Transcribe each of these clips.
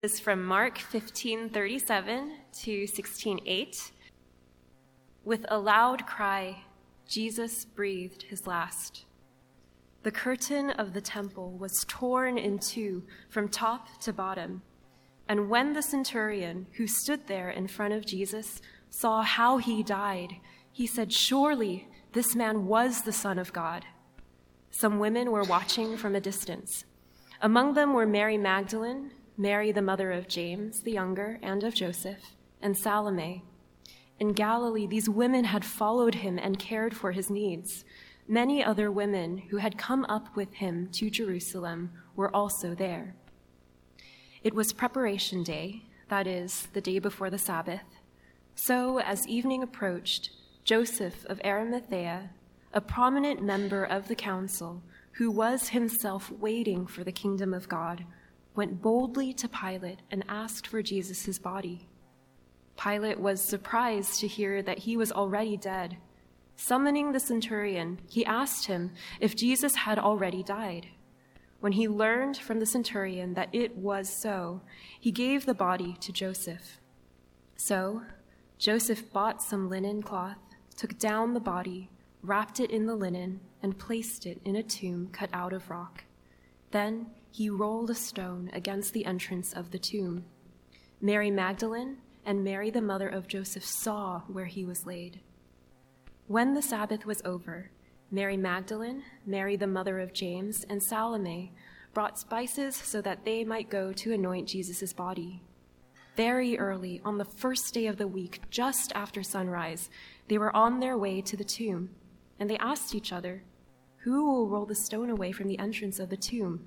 is from Mark 15:37 to 16:8. With a loud cry, Jesus breathed his last. The curtain of the temple was torn in two from top to bottom. And when the centurion who stood there in front of Jesus saw how he died, he said, Surely this man was the Son of God. Some women were watching from a distance. Among them were Mary Magdalene, Mary, the mother of James the younger and of Joseph, and Salome. In Galilee, these women had followed him and cared for his needs. Many other women who had come up with him to Jerusalem were also there. It was preparation day, that is, the day before the Sabbath. So, as evening approached, Joseph of Arimathea, a prominent member of the council, who was himself waiting for the kingdom of God, went boldly to Pilate and asked for Jesus' body. Pilate was surprised to hear that he was already dead. Summoning the centurion, he asked him if Jesus had already died. When he learned from the centurion that it was so, he gave the body to Joseph. So, Joseph bought some linen cloth, took down the body, wrapped it in the linen, and placed it in a tomb cut out of rock. Then he rolled a stone against the entrance of the tomb. Mary Magdalene and Mary, the mother of Joseph, saw where he was laid. When the Sabbath was over, Mary Magdalene, Mary, the mother of James, and Salome brought spices so that they might go to anoint Jesus' body. Very early, on the first day of the week, just after sunrise, they were on their way to the tomb, and they asked each other, Who will roll the stone away from the entrance of the tomb?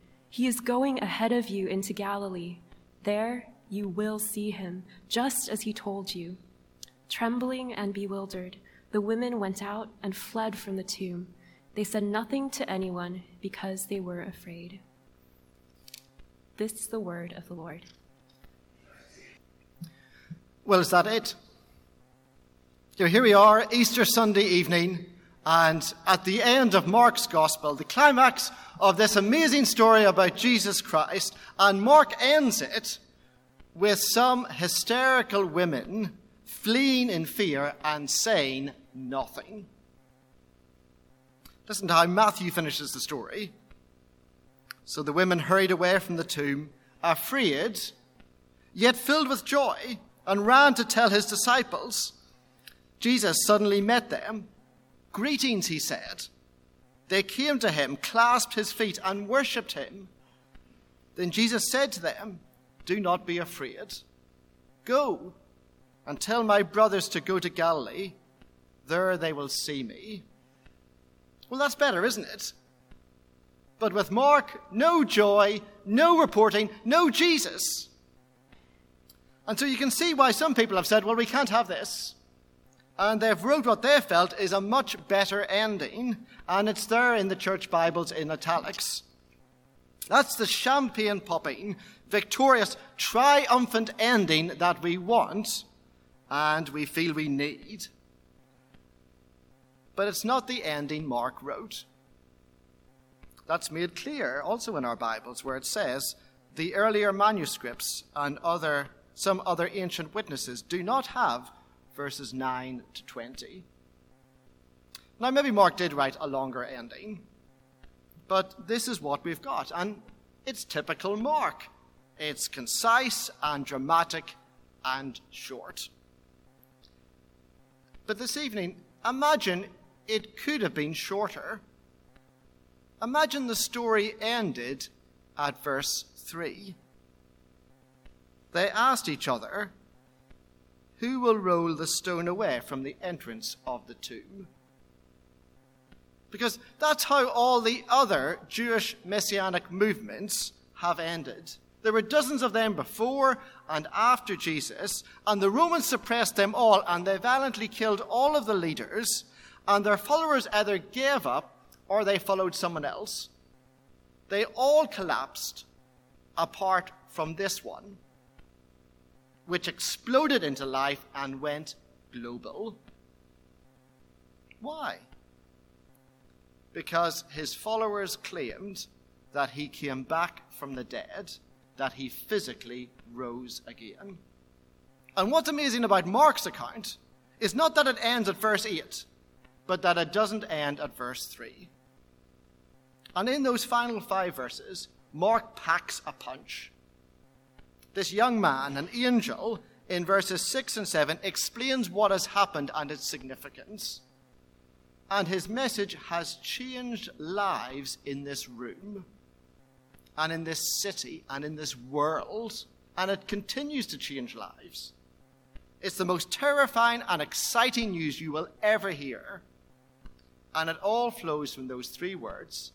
he is going ahead of you into Galilee. There you will see him, just as he told you. Trembling and bewildered, the women went out and fled from the tomb. They said nothing to anyone because they were afraid. This is the word of the Lord. Well, is that it? here we are, Easter Sunday evening. And at the end of Mark's gospel, the climax of this amazing story about Jesus Christ, and Mark ends it with some hysterical women fleeing in fear and saying nothing. Listen to how Matthew finishes the story. So the women hurried away from the tomb, afraid, yet filled with joy, and ran to tell his disciples. Jesus suddenly met them Greetings, he said. They came to him, clasped his feet, and worshipped him. Then Jesus said to them, Do not be afraid. Go and tell my brothers to go to Galilee. There they will see me. Well, that's better, isn't it? But with Mark, no joy, no reporting, no Jesus. And so you can see why some people have said, well, we can't have this and they've wrote what they felt is a much better ending, and it's there in the church Bibles in italics. That's the champagne popping, victorious, triumphant ending that we want and we feel we need. But it's not the ending Mark wrote. That's made clear also in our Bibles, where it says the earlier manuscripts and other, some other ancient witnesses do not have verses 9 to 20. Now, maybe Mark did write a longer ending, but this is what we've got, and it's typical Mark. It's concise and dramatic and short. But this evening, imagine it could have been shorter. Imagine the story ended at verse 3. They asked each other, who will roll the stone away from the entrance of the tomb? Because that's how all the other Jewish messianic movements have ended. There were dozens of them before and after Jesus, and the Romans suppressed them all, and they violently killed all of the leaders, and their followers either gave up or they followed someone else. They all collapsed apart from this one, which exploded into life and went global. Why? Because his followers claimed that he came back from the dead that he physically rose again. And what's amazing about Mark's account is not that it ends at verse 8, but that it doesn't end at verse 3. And in those final five verses, Mark packs a punch. This young man, an angel, in verses 6 and 7, explains what has happened and its significance. And his message has changed lives in this room and in this city and in this world, and it continues to change lives. It's the most terrifying and exciting news you will ever hear. And it all flows from those three words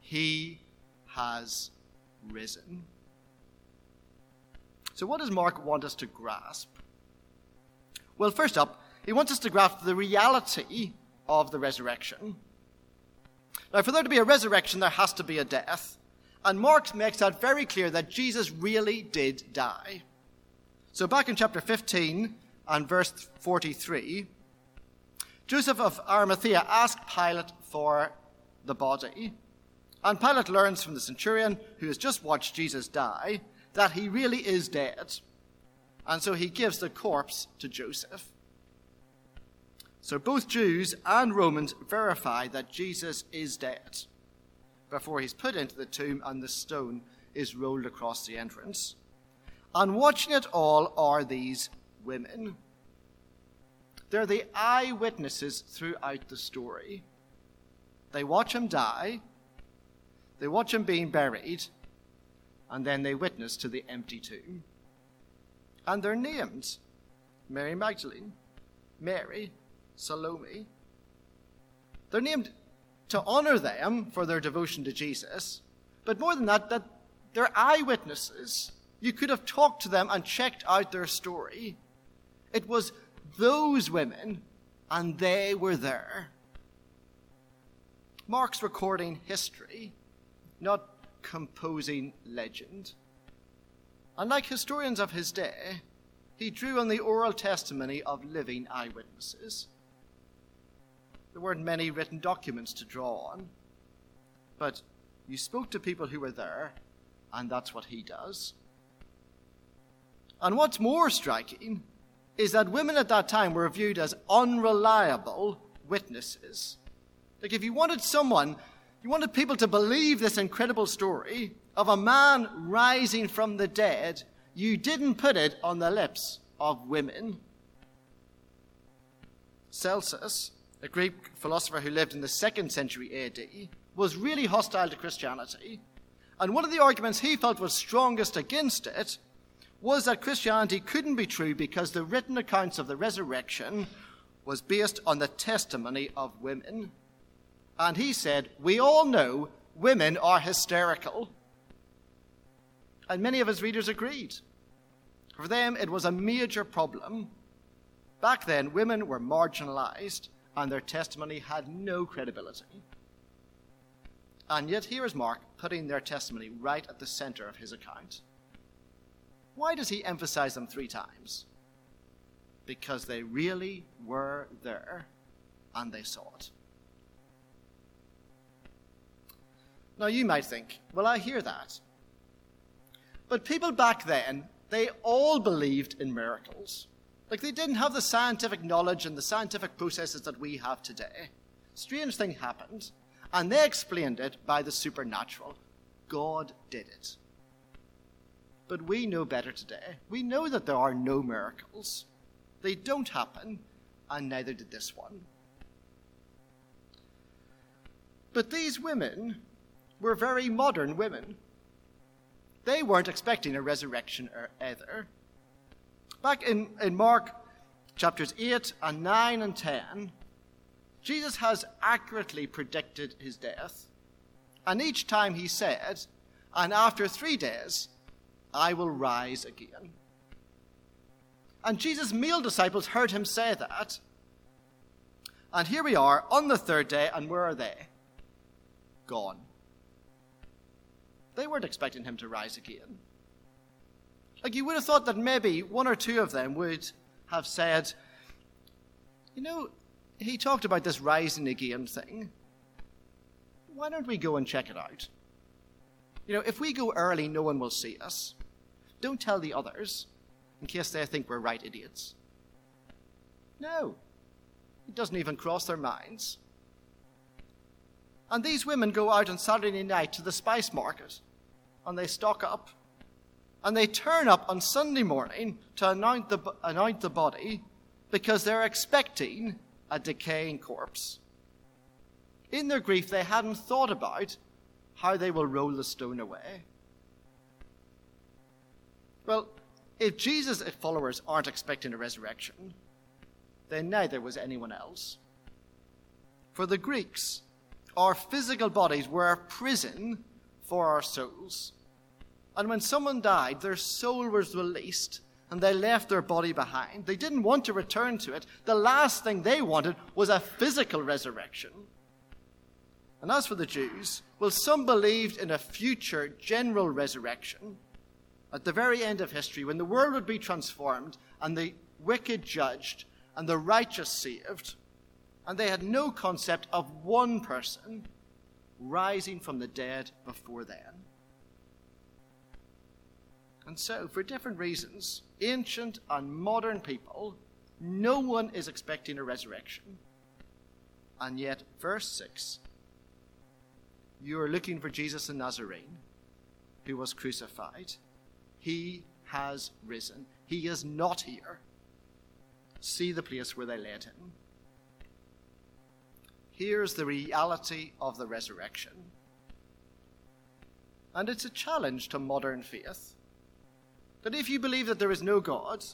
He has risen. So, what does Mark want us to grasp? Well, first up, he wants us to grasp the reality of the resurrection. Now, for there to be a resurrection, there has to be a death. And Mark makes that very clear that Jesus really did die. So back in chapter 15 and verse 43, Joseph of Arimathea asked Pilate for the body. And Pilate learns from the centurion who has just watched Jesus die that he really is dead. And so he gives the corpse to Joseph. So both Jews and Romans verify that Jesus is dead before he's put into the tomb and the stone is rolled across the entrance. And watching it all are these women. They're the eyewitnesses throughout the story. They watch him die, they watch him being buried, and then they witness to the empty tomb. And they're named Mary Magdalene, Mary, Salome. They're named to honor them for their devotion to Jesus, but more than that, that they're eyewitnesses. You could have talked to them and checked out their story. It was those women, and they were there. Mark's recording history, not composing legend. Unlike historians of his day, he drew on the oral testimony of living eyewitnesses. There weren't many written documents to draw on. But you spoke to people who were there, and that's what he does. And what's more striking is that women at that time were viewed as unreliable witnesses. Like, if you wanted someone, you wanted people to believe this incredible story of a man rising from the dead, you didn't put it on the lips of women. Celsus a Greek philosopher who lived in the second century AD, was really hostile to Christianity. And one of the arguments he felt was strongest against it was that Christianity couldn't be true because the written accounts of the resurrection was based on the testimony of women. And he said, We all know women are hysterical. And many of his readers agreed. For them, it was a major problem. Back then, women were marginalized and their testimony had no credibility. And yet, here is Mark putting their testimony right at the center of his account. Why does he emphasize them three times? Because they really were there and they saw it. Now, you might think, well, I hear that. But people back then, they all believed in miracles. Like they didn't have the scientific knowledge and the scientific processes that we have today. Strange thing happened, and they explained it by the supernatural. God did it. But we know better today. We know that there are no miracles. They don't happen, and neither did this one. But these women were very modern women. They weren't expecting a resurrection or either. Back in, in Mark chapters 8 and 9 and 10, Jesus has accurately predicted his death. And each time he said, and after three days, I will rise again. And Jesus' male disciples heard him say that. And here we are on the third day, and where are they? Gone. They weren't expecting him to rise again. Like you would have thought that maybe one or two of them would have said, You know, he talked about this rising again thing. Why don't we go and check it out? You know, if we go early, no one will see us. Don't tell the others in case they think we're right idiots. No, it doesn't even cross their minds. And these women go out on Saturday night to the spice market and they stock up. And they turn up on Sunday morning to anoint the, anoint the body because they're expecting a decaying corpse. In their grief, they hadn't thought about how they will roll the stone away. Well, if Jesus' followers aren't expecting a resurrection, then neither was anyone else. For the Greeks, our physical bodies were a prison for our souls. And when someone died, their soul was released and they left their body behind. They didn't want to return to it. The last thing they wanted was a physical resurrection. And as for the Jews, well, some believed in a future general resurrection at the very end of history when the world would be transformed and the wicked judged and the righteous saved. And they had no concept of one person rising from the dead before then. And so, for different reasons, ancient and modern people, no one is expecting a resurrection. And yet, verse 6 you are looking for Jesus the Nazarene, who was crucified. He has risen. He is not here. See the place where they laid him. Here's the reality of the resurrection. And it's a challenge to modern faith that if you believe that there is no God,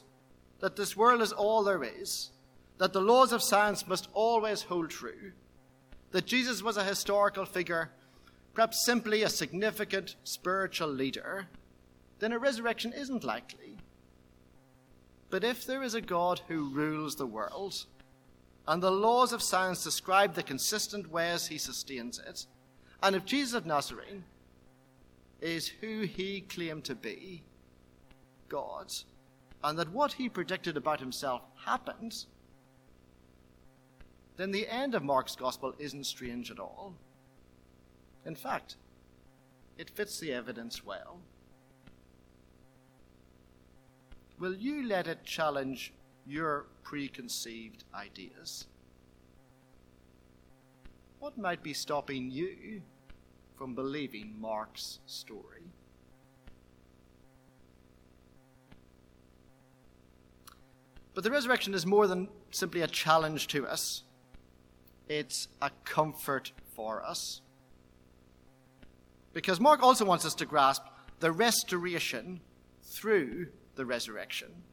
that this world is all there is, that the laws of science must always hold true, that Jesus was a historical figure perhaps simply a significant spiritual leader, then a resurrection isn't likely. But if there is a God who rules the world, and the laws of science describe the consistent ways he sustains it, and if Jesus of Nazareth is who he claimed to be, God, and that what he predicted about himself happened, then the end of Mark's gospel isn't strange at all. In fact, it fits the evidence well. Will you let it challenge your preconceived ideas? What might be stopping you from believing Mark's story? But the resurrection is more than simply a challenge to us, it's a comfort for us. Because Mark also wants us to grasp the restoration through the resurrection.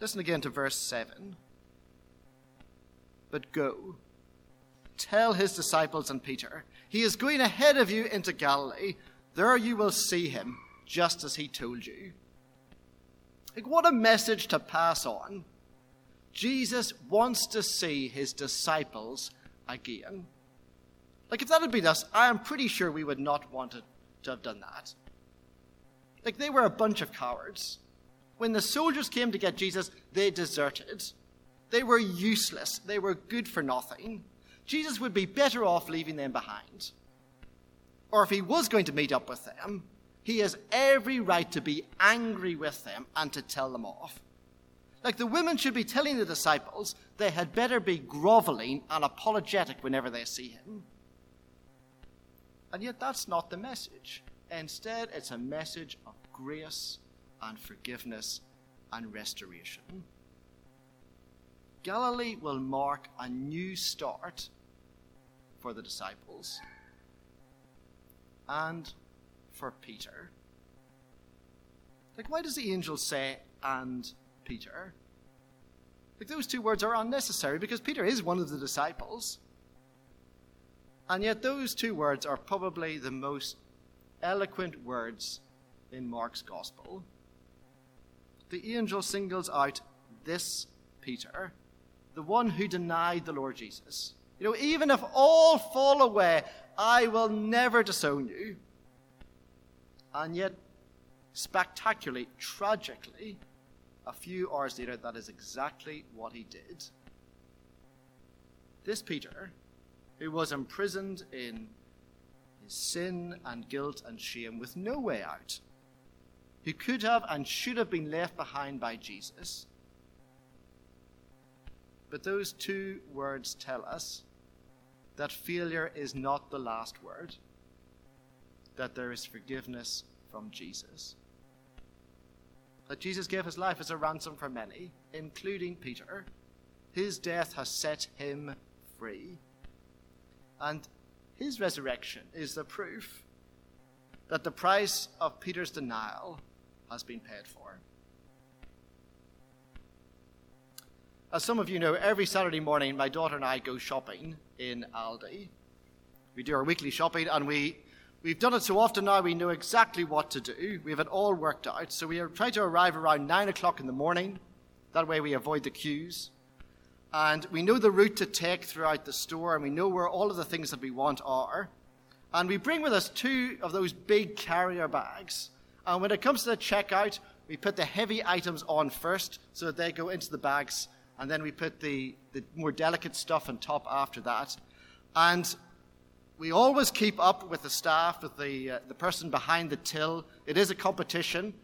Listen again to verse 7. But go, tell his disciples and Peter, he is going ahead of you into Galilee. There you will see him, just as he told you. Like, what a message to pass on. Jesus wants to see his disciples again. Like, if that had been us, I am pretty sure we would not want to have done that. Like, they were a bunch of cowards. When the soldiers came to get Jesus, they deserted. They were useless. They were good for nothing. Jesus would be better off leaving them behind. Or if he was going to meet up with them, he has every right to be angry with them and to tell them off. Like the women should be telling the disciples they had better be groveling and apologetic whenever they see him. And yet, that's not the message. Instead, it's a message of grace and forgiveness and restoration. Galilee will mark a new start for the disciples and for Peter. Like, why does the angel say, and Peter? Like, those two words are unnecessary because Peter is one of the disciples. And yet, those two words are probably the most eloquent words in Mark's Gospel, the angel singles out this Peter, the one who denied the Lord Jesus. You know, even if all fall away, I will never disown you. And yet, spectacularly, tragically, a few hours later, that is exactly what he did. This Peter, who was imprisoned in his sin and guilt and shame with no way out, who could have and should have been left behind by Jesus. But those two words tell us that failure is not the last word, that there is forgiveness from Jesus. That Jesus gave his life as a ransom for many, including Peter. His death has set him free. And his resurrection is the proof that the price of Peter's denial has been paid for. As some of you know, every Saturday morning, my daughter and I go shopping in Aldi. We do our weekly shopping, and we, we've done it so often now we know exactly what to do. We have it all worked out. So we try to arrive around 9 o'clock in the morning. That way we avoid the queues. And we know the route to take throughout the store, and we know where all of the things that we want are. And we bring with us two of those big carrier bags. And when it comes to the checkout, we put the heavy items on first so that they go into the bags, and then we put the, the more delicate stuff on top after that. And we always keep up with the staff, with the, uh, the person behind the till. It is a competition.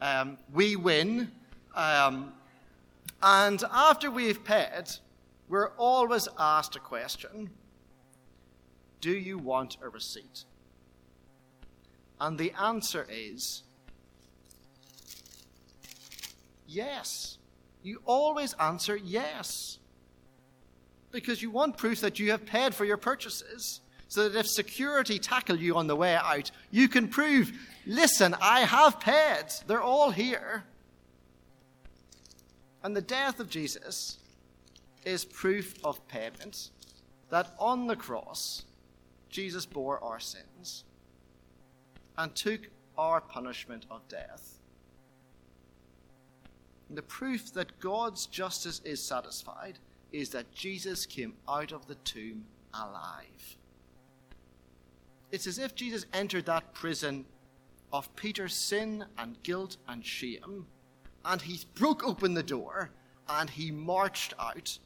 Um, we win. Um, and after we've paid, we're always asked a question Do you want a receipt? And the answer is yes. You always answer yes. Because you want proof that you have paid for your purchases. So that if security tackle you on the way out, you can prove, listen, I have paid. They're all here. And the death of Jesus is proof of payment that on the cross, Jesus bore our sins and took our punishment of death. And the proof that God's justice is satisfied is that Jesus came out of the tomb alive. It's as if Jesus entered that prison of Peter's sin and guilt and shame and he broke open the door and he marched out.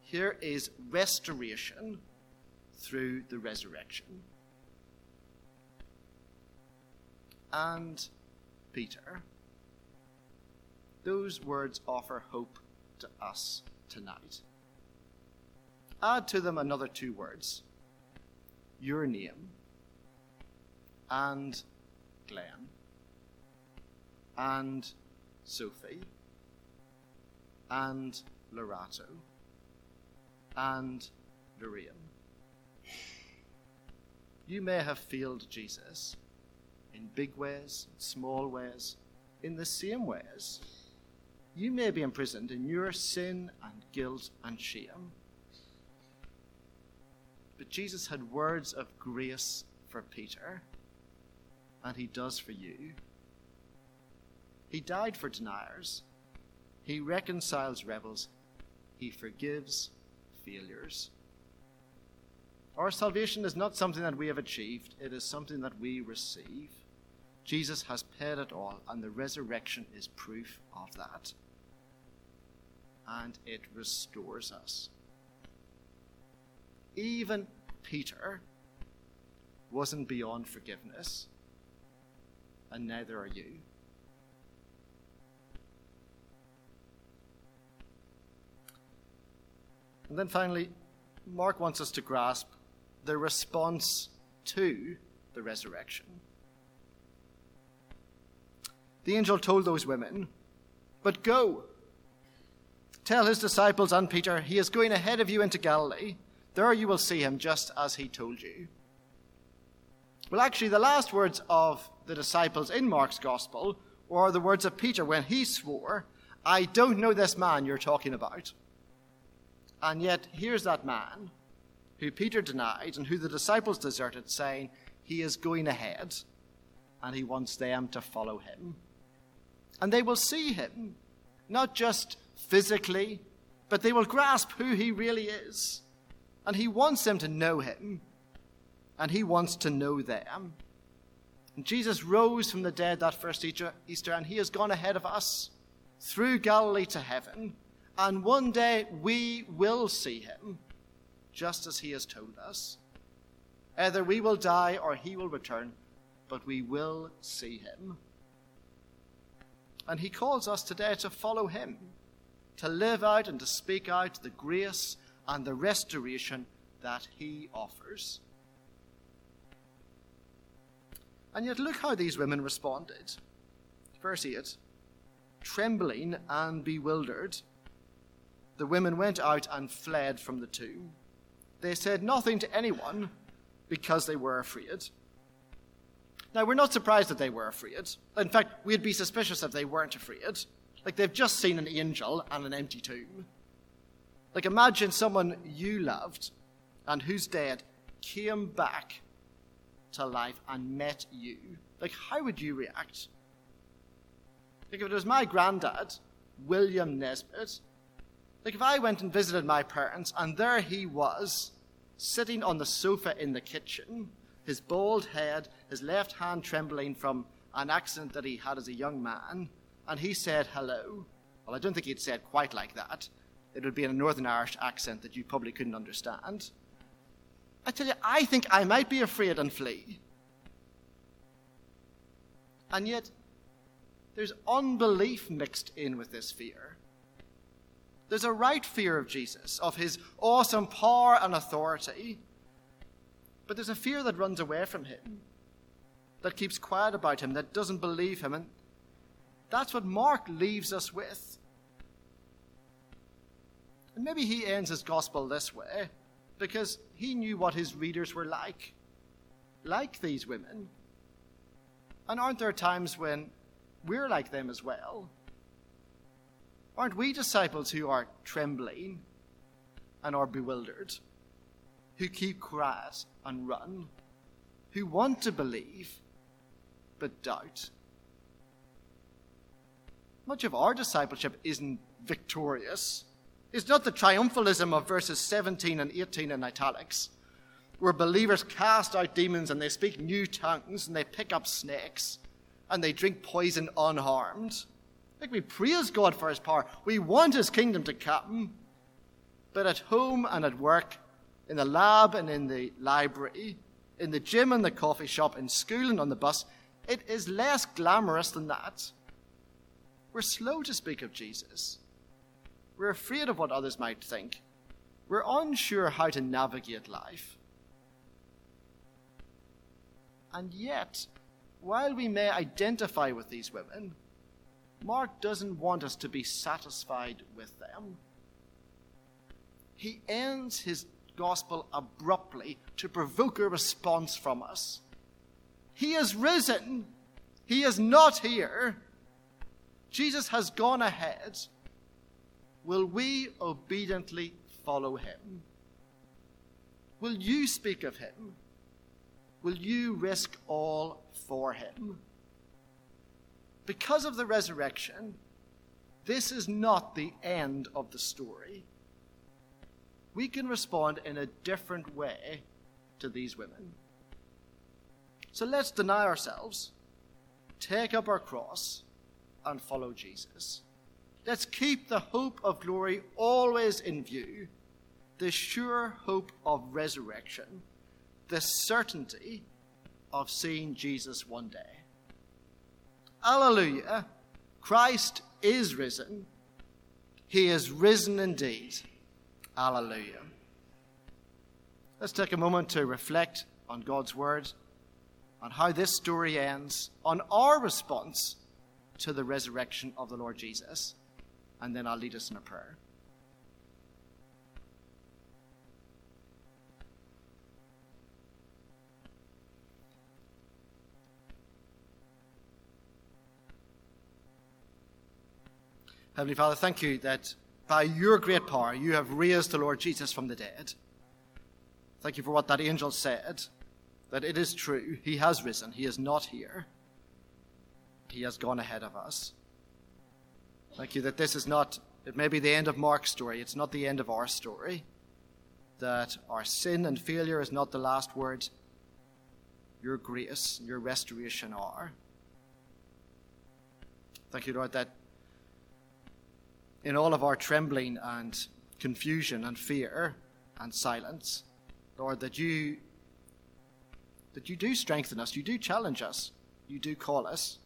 Here is restoration through the resurrection. And Peter, those words offer hope to us tonight. Add to them another two words your name and Glenn and Sophie, and Lorato, and Lorraine. You may have failed Jesus in big ways, small ways, in the same ways. You may be imprisoned in your sin and guilt and shame. But Jesus had words of grace for Peter, and he does for you. He died for deniers. He reconciles rebels. He forgives failures. Our salvation is not something that we have achieved, it is something that we receive. Jesus has paid it all, and the resurrection is proof of that. And it restores us. Even Peter wasn't beyond forgiveness, and neither are you. And then finally, Mark wants us to grasp the response to the resurrection. The angel told those women, But go, tell his disciples and Peter, he is going ahead of you into Galilee. There you will see him just as he told you. Well, actually, the last words of the disciples in Mark's gospel were the words of Peter when he swore, I don't know this man you're talking about. And yet, here's that man who Peter denied and who the disciples deserted, saying, He is going ahead. and he wants them to follow him. And they will see him, not just physically, but they will grasp who he really is. And he wants them to know him, and he wants to know them. And Jesus rose from the dead that first Easter, and he has gone ahead of us through Galilee to heaven. And one day we will see him, just as he has told us. Either we will die or he will return, but we will see him. And he calls us today to follow him, to live out and to speak out the grace and the restoration that he offers. And yet, look how these women responded. Verse 8 Trembling and bewildered, the women went out and fled from the tomb. They said nothing to anyone because they were afraid. Now, we're not surprised that they were afraid. In fact, we'd be suspicious if they weren't afraid. Like, they've just seen an angel and an empty tomb. Like, imagine someone you loved and who's dead came back to life and met you, like how would you react? Like if it was my granddad, William Nesbitt, like if I went and visited my parents and there he was, sitting on the sofa in the kitchen, his bald head, his left hand trembling from an accident that he had as a young man, and he said hello. Well, I don't think he'd said quite like that. It would be in a Northern Irish accent that you probably couldn't understand. I tell you, I think I might be afraid and flee. And yet, there's unbelief mixed in with this fear. There's a right fear of Jesus, of his awesome power and authority. But there's a fear that runs away from him, that keeps quiet about him, that doesn't believe him. And that's what Mark leaves us with. And maybe he ends his gospel this way because he knew what his readers were like, like these women. And aren't there times when we're like them as well? Aren't we disciples who are trembling and are bewildered, who keep quiet and run, who want to believe but doubt? Much of our discipleship isn't victorious it's not the triumphalism of verses 17 and 18 in italics, where believers cast out demons and they speak new tongues and they pick up snakes and they drink poison unharmed. Like we praise God for his power. We want his kingdom to come. But at home and at work, in the lab and in the library, in the gym and the coffee shop, in school and on the bus, it is less glamorous than that. We're slow to speak of Jesus. We're afraid of what others might think. We're unsure how to navigate life. And yet, while we may identify with these women, Mark doesn't want us to be satisfied with them. He ends his gospel abruptly to provoke a response from us. He is risen. He is not here. Jesus has gone ahead will we obediently follow him? Will you speak of him? Will you risk all for him? Because of the resurrection, this is not the end of the story. We can respond in a different way to these women. So let's deny ourselves, take up our cross, and follow Jesus. Let's keep the hope of glory always in view, the sure hope of resurrection, the certainty of seeing Jesus one day. Alleluia! Christ is risen. He is risen indeed. Alleluia. Let's take a moment to reflect on God's word, on how this story ends, on our response to the resurrection of the Lord Jesus and then I'll lead us in a prayer. Heavenly Father, thank you that by your great power you have raised the Lord Jesus from the dead. Thank you for what that angel said, that it is true. He has risen, he is not here. He has gone ahead of us. Thank you that this is not, it may be the end of Mark's story, it's not the end of our story. That our sin and failure is not the last word. Your grace, your restoration are. Thank you, Lord, that in all of our trembling and confusion and fear and silence, Lord, that you that you do strengthen us, you do challenge us, you do call us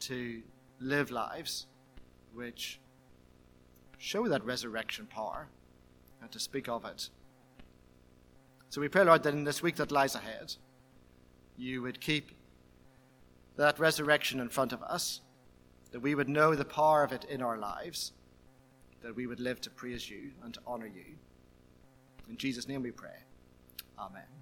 to live lives which show that resurrection power and to speak of it. So we pray, Lord, that in this week that lies ahead, you would keep that resurrection in front of us that we would know the power of it in our lives, that we would live to praise you and to honor you. In Jesus' name we pray. Amen.